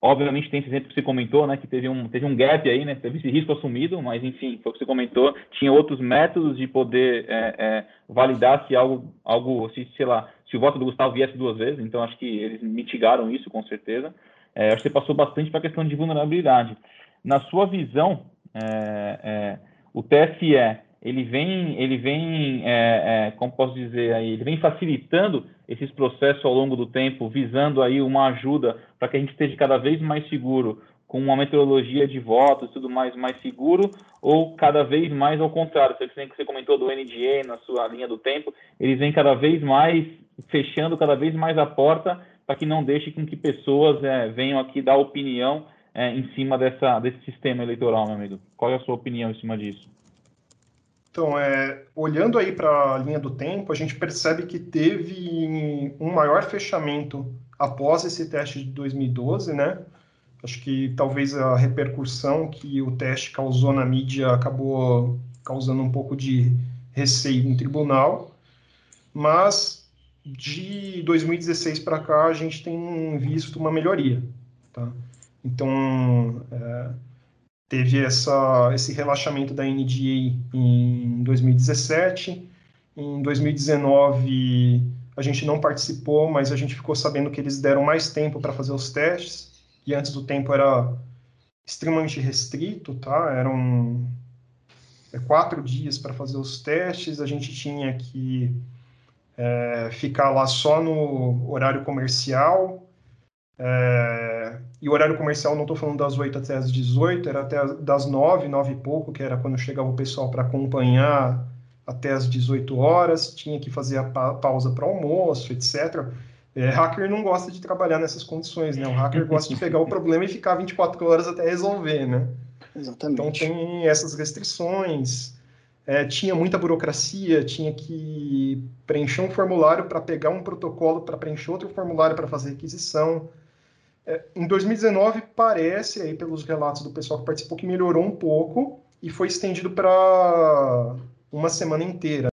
Obviamente tem esse exemplo que você comentou, né, que teve um, teve um gap aí, né, teve esse risco assumido, mas enfim, foi o que você comentou, tinha outros métodos de poder é, é, validar se algo, algo, se, sei lá, se o voto do Gustavo viesse duas vezes, então acho que eles mitigaram isso, com certeza. É, acho que você passou bastante para a questão de vulnerabilidade. Na sua visão, é, é, o TSE, ele vem, ele vem, é, é, como posso dizer aí, ele vem facilitando esses processos ao longo do tempo, visando aí uma ajuda para que a gente esteja cada vez mais seguro com uma metodologia de votos tudo mais mais seguro ou cada vez mais ao contrário, que você comentou do NDA na sua linha do tempo, eles vêm cada vez mais fechando cada vez mais a porta para que não deixe com que pessoas é, venham aqui dar opinião é, em cima dessa, desse sistema eleitoral, meu amigo. Qual é a sua opinião em cima disso? Então, é, olhando aí para a linha do tempo, a gente percebe que teve um maior fechamento após esse teste de 2012, né? Acho que talvez a repercussão que o teste causou na mídia acabou causando um pouco de receio no tribunal, mas de 2016 para cá a gente tem visto uma melhoria, tá? Então, é, teve essa, esse relaxamento da NDA em 2017. Em 2019, a gente não participou, mas a gente ficou sabendo que eles deram mais tempo para fazer os testes. E antes do tempo era extremamente restrito, tá? Eram é, quatro dias para fazer os testes. A gente tinha que é, ficar lá só no horário comercial. É, e o horário comercial, não estou falando das 8 até as 18, era até das 9, 9 e pouco, que era quando chegava o pessoal para acompanhar até as 18 horas, tinha que fazer a pa pausa para almoço, etc. É, hacker não gosta de trabalhar nessas condições, né? O hacker <laughs> gosta de pegar o problema e ficar 24 horas até resolver, né? Exatamente. Então tem essas restrições, é, tinha muita burocracia, tinha que preencher um formulário para pegar um protocolo, para preencher outro formulário para fazer requisição. É, em 2019, parece, aí pelos relatos do pessoal que participou, que melhorou um pouco e foi estendido para uma semana inteira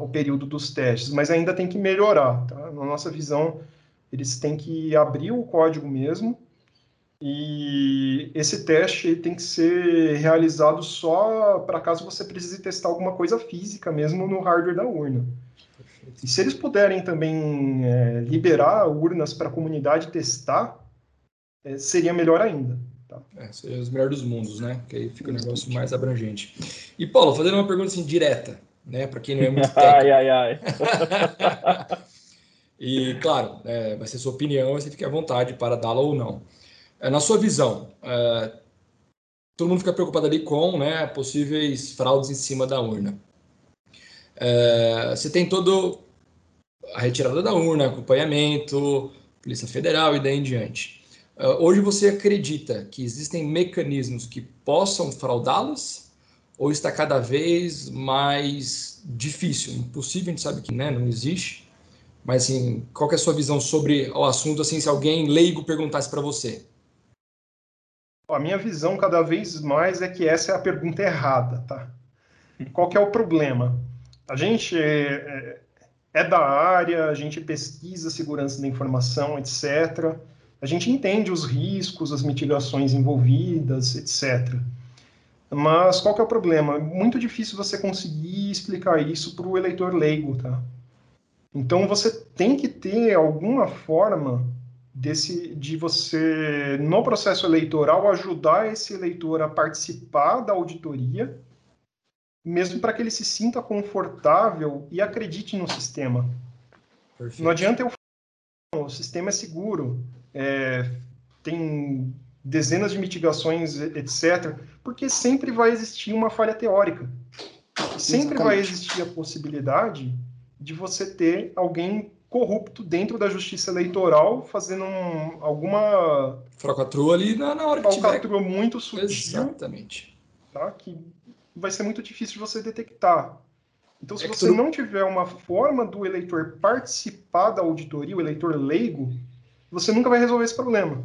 o período dos testes, mas ainda tem que melhorar. Tá? Na nossa visão, eles têm que abrir o código mesmo e esse teste tem que ser realizado só para caso você precise testar alguma coisa física mesmo no hardware da urna. E se eles puderem também é, liberar urnas para a comunidade testar, é, seria melhor ainda. Tá? É, seria os melhores dos mundos, né? Que aí fica o um negócio mais abrangente. E, Paulo, fazendo uma pergunta assim direta, né? Para quem não é muito <laughs> técnico. ai, ai, ai. <laughs> e, claro, é, vai ser sua opinião, você fique à vontade para dá-la ou não. É, na sua visão, é, todo mundo fica preocupado ali com né, possíveis fraudes em cima da urna. É, você tem todo a retirada da urna, acompanhamento, Polícia Federal e daí em diante. Hoje você acredita que existem mecanismos que possam fraudá-las? Ou está cada vez mais difícil? Impossível, a gente sabe que né, não existe. Mas assim, qual é a sua visão sobre o assunto, assim, se alguém leigo perguntasse para você? A minha visão cada vez mais é que essa é a pergunta errada, tá? Qual que é o problema? A gente é, é da área, a gente pesquisa segurança da informação, etc. A gente entende os riscos, as mitigações envolvidas, etc. Mas qual que é o problema? É muito difícil você conseguir explicar isso para o eleitor leigo, tá? Então você tem que ter alguma forma desse, de você, no processo eleitoral, ajudar esse eleitor a participar da auditoria mesmo para que ele se sinta confortável e acredite no sistema. Perfeito. Não adianta eu falar, o sistema é seguro, é, tem dezenas de mitigações, etc., porque sempre vai existir uma falha teórica. Sempre Exatamente. vai existir a possibilidade de você ter alguém corrupto dentro da justiça eleitoral fazendo um, alguma falcatrua ali na, na hora que falcatrua tiver. muito sutil. Exatamente. Tá? Que vai ser muito difícil de você detectar. Então, se é você não tiver uma forma do eleitor participar da auditoria, o eleitor leigo, você nunca vai resolver esse problema.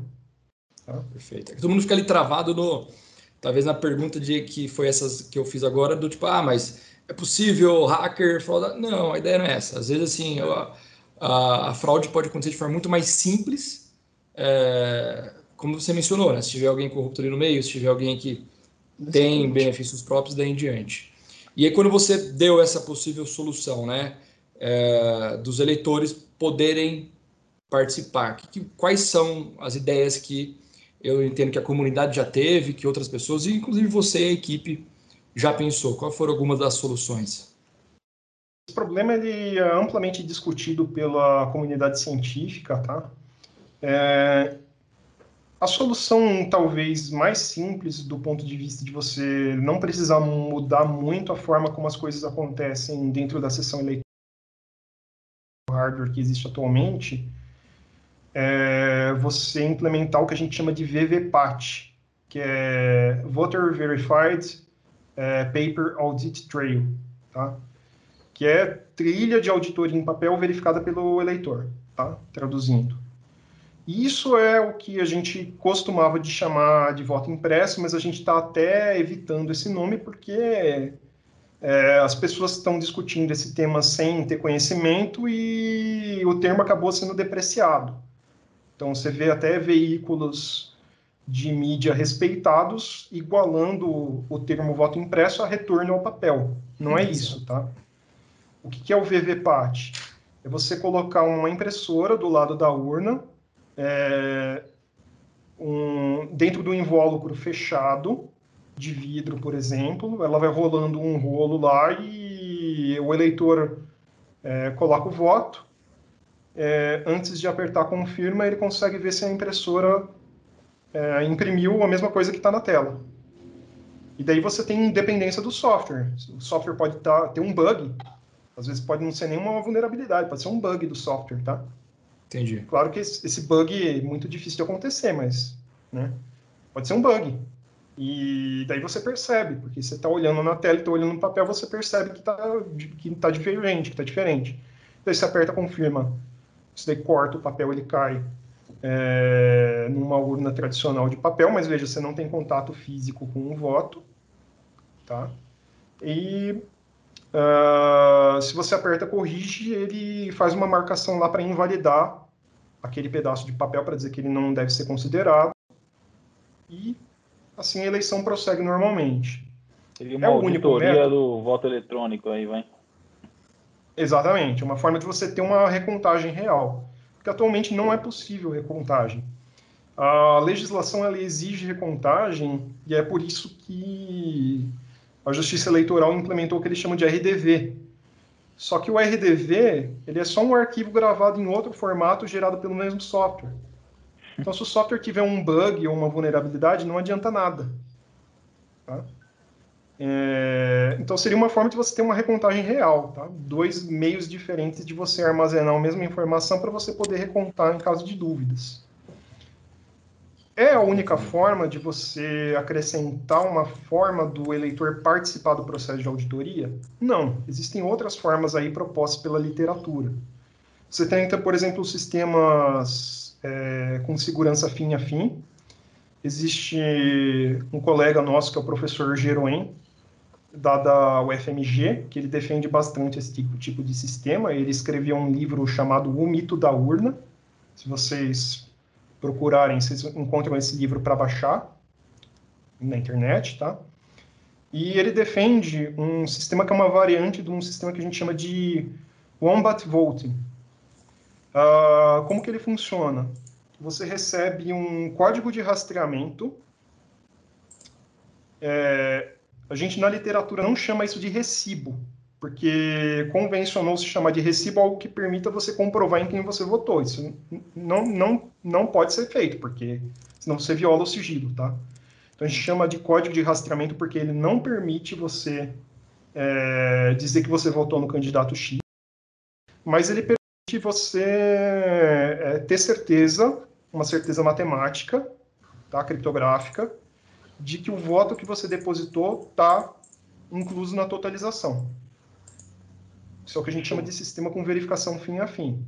Tá? Perfeito. É todo mundo fica ali travado no, talvez na pergunta de que foi essas que eu fiz agora, do tipo, ah, mas é possível hacker fraudar? Não, a ideia não é essa. Às vezes, assim, a, a, a fraude pode acontecer de forma muito mais simples, é, como você mencionou, né? Se tiver alguém corrupto ali no meio, se tiver alguém que tem benefícios próprios, daí em diante. E aí, quando você deu essa possível solução, né, é, dos eleitores poderem participar, que, quais são as ideias que eu entendo que a comunidade já teve, que outras pessoas, e inclusive você e a equipe, já pensou? Quais foram algumas das soluções? Esse problema ele é amplamente discutido pela comunidade científica, tá? É, a solução talvez mais simples do ponto de vista de você não precisar mudar muito a forma como as coisas acontecem dentro da sessão eleitoral hardware que existe atualmente é você implementar o que a gente chama de VVPAT, que é Voter Verified é, Paper Audit Trail, tá? Que é trilha de auditoria em papel verificada pelo eleitor, tá? traduzindo. Isso é o que a gente costumava de chamar de voto impresso, mas a gente está até evitando esse nome porque é, as pessoas estão discutindo esse tema sem ter conhecimento e o termo acabou sendo depreciado. Então, você vê até veículos de mídia respeitados igualando o termo voto impresso a retorno ao papel. Não é isso, tá? O que é o VVPAT? É você colocar uma impressora do lado da urna, é, um, dentro do invólucro fechado, de vidro, por exemplo, ela vai rolando um rolo lá e o eleitor é, coloca o voto, é, antes de apertar confirma, ele consegue ver se a impressora é, imprimiu a mesma coisa que está na tela. E daí você tem independência do software. O software pode tá, ter um bug, às vezes pode não ser nenhuma vulnerabilidade, pode ser um bug do software, tá? Entendi. Claro que esse bug é muito difícil de acontecer, mas né, pode ser um bug. E daí você percebe, porque você está olhando na tela e está olhando no papel, você percebe que está que tá diferente, que está diferente. Daí você aperta confirma isso daí corta o papel, ele cai é, numa urna tradicional de papel, mas veja, você não tem contato físico com o voto, tá? E uh, se você aperta corrige, ele faz uma marcação lá para invalidar aquele pedaço de papel para dizer que ele não deve ser considerado. E assim a eleição prossegue normalmente. Seria uma é auditoria do voto eletrônico aí, vai. Exatamente, uma forma de você ter uma recontagem real, porque atualmente não é possível recontagem. A legislação ela exige recontagem e é por isso que a Justiça Eleitoral implementou o que eles chamam de RDV. Só que o RDV ele é só um arquivo gravado em outro formato gerado pelo mesmo software. Então, se o software tiver um bug ou uma vulnerabilidade, não adianta nada. Tá? É, então seria uma forma de você ter uma recontagem real, tá? Dois meios diferentes de você armazenar a mesma informação para você poder recontar em caso de dúvidas. É a única forma de você acrescentar uma forma do eleitor participar do processo de auditoria? Não. Existem outras formas aí propostas pela literatura. Você tem, por exemplo, sistemas é, com segurança fim a fim. Existe um colega nosso, que é o professor Geroen, da, UFMG, que ele defende bastante esse tipo, tipo de sistema. Ele escreveu um livro chamado O Mito da Urna. Se vocês procurarem, vocês encontram esse livro para baixar na internet, tá? E ele defende um sistema que é uma variante de um sistema que a gente chama de Wombat Voting. Uh, como que ele funciona? Você recebe um código de rastreamento é, a gente na literatura não chama isso de recibo, porque convencionou-se chamar de recibo algo que permita você comprovar em quem você votou. Isso não, não, não pode ser feito, porque senão você viola o sigilo, tá? Então a gente chama de código de rastreamento porque ele não permite você é, dizer que você votou no candidato X, mas ele permite você é, ter certeza, uma certeza matemática, tá, criptográfica, de que o voto que você depositou está incluso na totalização. Isso é o que a gente chama de sistema com verificação fim a fim.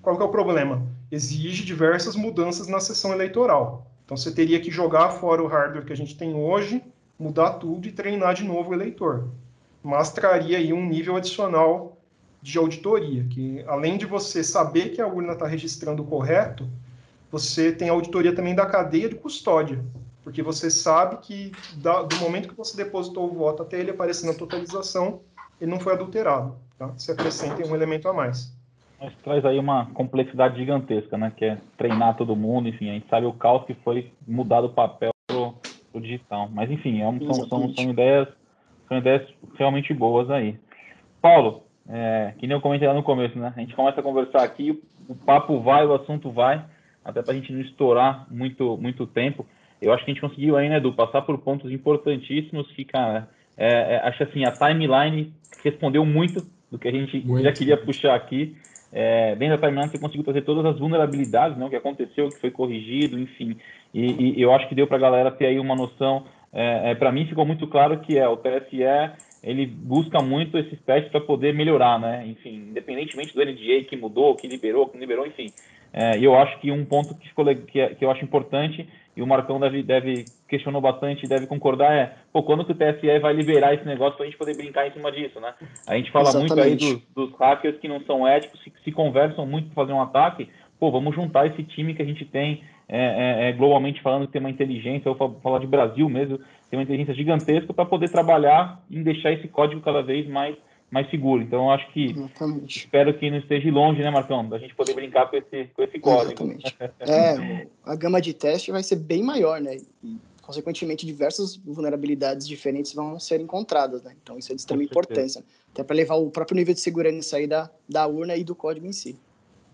Qual que é o problema? Exige diversas mudanças na sessão eleitoral. Então você teria que jogar fora o hardware que a gente tem hoje, mudar tudo e treinar de novo o eleitor. Mas traria aí um nível adicional de auditoria, que além de você saber que a urna está registrando o correto, você tem auditoria também da cadeia de custódia, porque você sabe que da, do momento que você depositou o voto até ele aparecer na totalização, ele não foi adulterado. Tá? Você acrescenta um elemento a mais. Mas traz aí uma complexidade gigantesca, né? Que é treinar todo mundo, enfim, a gente sabe o caos que foi mudar o papel pro, pro digital. Mas enfim, é um, são, são, são, ideias, são ideias realmente boas aí. Paulo, é, que nem eu comentei lá no começo, né? A gente começa a conversar aqui, o papo vai, o assunto vai, até para a gente não estourar muito, muito tempo. Eu acho que a gente conseguiu aí, né, Edu, passar por pontos importantíssimos que, cara, é, é, acho assim, a timeline respondeu muito do que a gente muito. já queria puxar aqui. É, dentro da timeline você conseguiu trazer todas as vulnerabilidades, né, o que aconteceu, o que foi corrigido, enfim. E, e eu acho que deu para a galera ter aí uma noção. É, é para mim ficou muito claro que é o TSE ele busca muito esses testes para poder melhorar, né? Enfim, independentemente do NDA que mudou, que liberou, que não liberou, enfim. É, e eu acho que um ponto que, ficou, que, que eu acho importante e o Marcão deve, deve questionou bastante, deve concordar é, pô, quando que o TSE vai liberar esse negócio para a gente poder brincar em cima disso, né? A gente fala Exatamente. muito aí dos, dos, hackers que não são éticos, que se conversam muito para fazer um ataque, pô, vamos juntar esse time que a gente tem é, é, é globalmente falando que tem uma inteligência, eu vou falar de Brasil mesmo, tem uma inteligência gigantesca para poder trabalhar em deixar esse código cada vez mais mais seguro. Então, acho que Exatamente. espero que não esteja longe, né, Marcão, da gente poder brincar com esse, com esse código. Exatamente. é, a gama de teste vai ser bem maior, né? E, consequentemente, diversas vulnerabilidades diferentes vão ser encontradas, né? Então, isso é de extrema importância. Até para levar o próprio nível de segurança aí da, da urna e do código em si.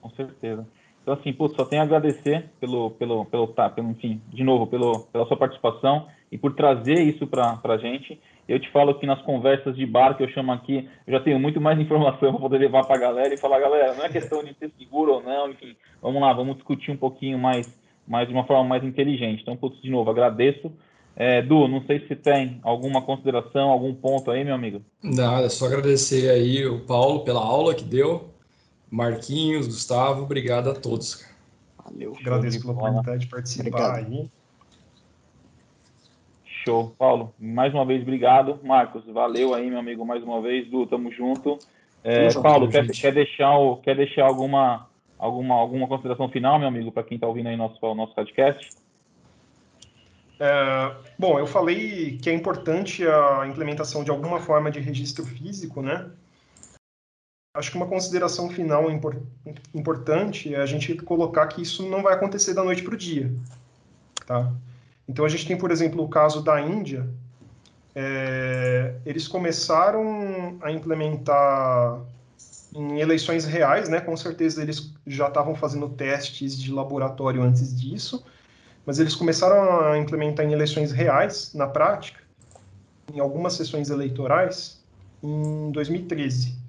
Com certeza. Então, assim, putz, só tenho a agradecer pelo, pelo, pelo, tá, pelo, enfim, de novo, pelo, pela sua participação e por trazer isso para a gente. Eu te falo que nas conversas de bar que eu chamo aqui, eu já tenho muito mais <laughs> informação para poder levar para a galera e falar, galera, não é questão de ser seguro ou não, enfim, vamos lá, vamos discutir um pouquinho mais, mais de uma forma mais inteligente. Então, putz, de novo, agradeço. É, du, não sei se tem alguma consideração, algum ponto aí, meu amigo. Nada, só agradecer aí o Paulo pela aula que deu. Marquinhos, Gustavo, obrigado a todos. Valeu. Agradeço pela oportunidade de participar obrigado. aí. Show. Paulo, mais uma vez, obrigado. Marcos, valeu aí, meu amigo, mais uma vez. Du, tamo junto. É, Paulo, quer, quer, deixar, o, quer deixar alguma, alguma, alguma consideração final, meu amigo, para quem está ouvindo aí nosso, nosso podcast? É, bom, eu falei que é importante a implementação de alguma forma de registro físico, né? Acho que uma consideração final import, importante é a gente colocar que isso não vai acontecer da noite para o dia. Tá? Então, a gente tem, por exemplo, o caso da Índia. É, eles começaram a implementar em eleições reais, né? Com certeza eles já estavam fazendo testes de laboratório antes disso, mas eles começaram a implementar em eleições reais, na prática, em algumas sessões eleitorais, em 2013.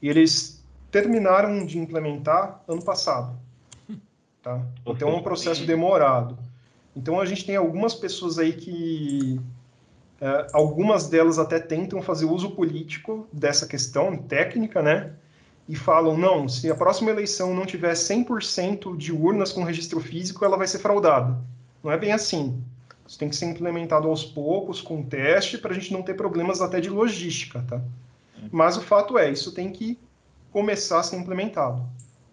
E eles terminaram de implementar ano passado. Tá? Então é um processo demorado. Então a gente tem algumas pessoas aí que. É, algumas delas até tentam fazer uso político dessa questão técnica, né? E falam: não, se a próxima eleição não tiver 100% de urnas com registro físico, ela vai ser fraudada. Não é bem assim. Isso tem que ser implementado aos poucos, com teste, para a gente não ter problemas até de logística, tá? Mas o fato é, isso tem que começar a ser implementado.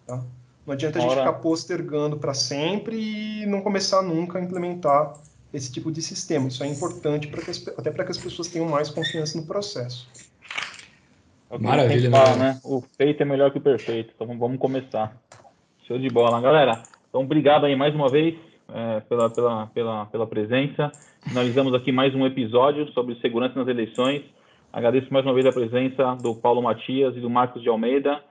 Tá? Não adianta a gente ficar postergando para sempre e não começar nunca a implementar esse tipo de sistema. Isso é importante para até para que as pessoas tenham mais confiança no processo. Maravilha, falar, né? O feito é melhor que o perfeito. Então vamos começar. Show de bola, galera. Então obrigado aí mais uma vez é, pela, pela, pela, pela presença. Finalizamos aqui mais um episódio sobre segurança nas eleições. Agradeço mais uma vez a presença do Paulo Matias e do Marcos de Almeida.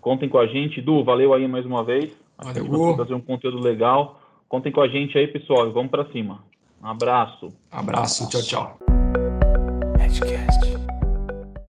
Contem com a gente. Du, valeu aí mais uma vez. Valeu. Vamos fazer um conteúdo legal. Contem com a gente aí, pessoal. Vamos para cima. Um abraço. Abraço. Tchau, tchau.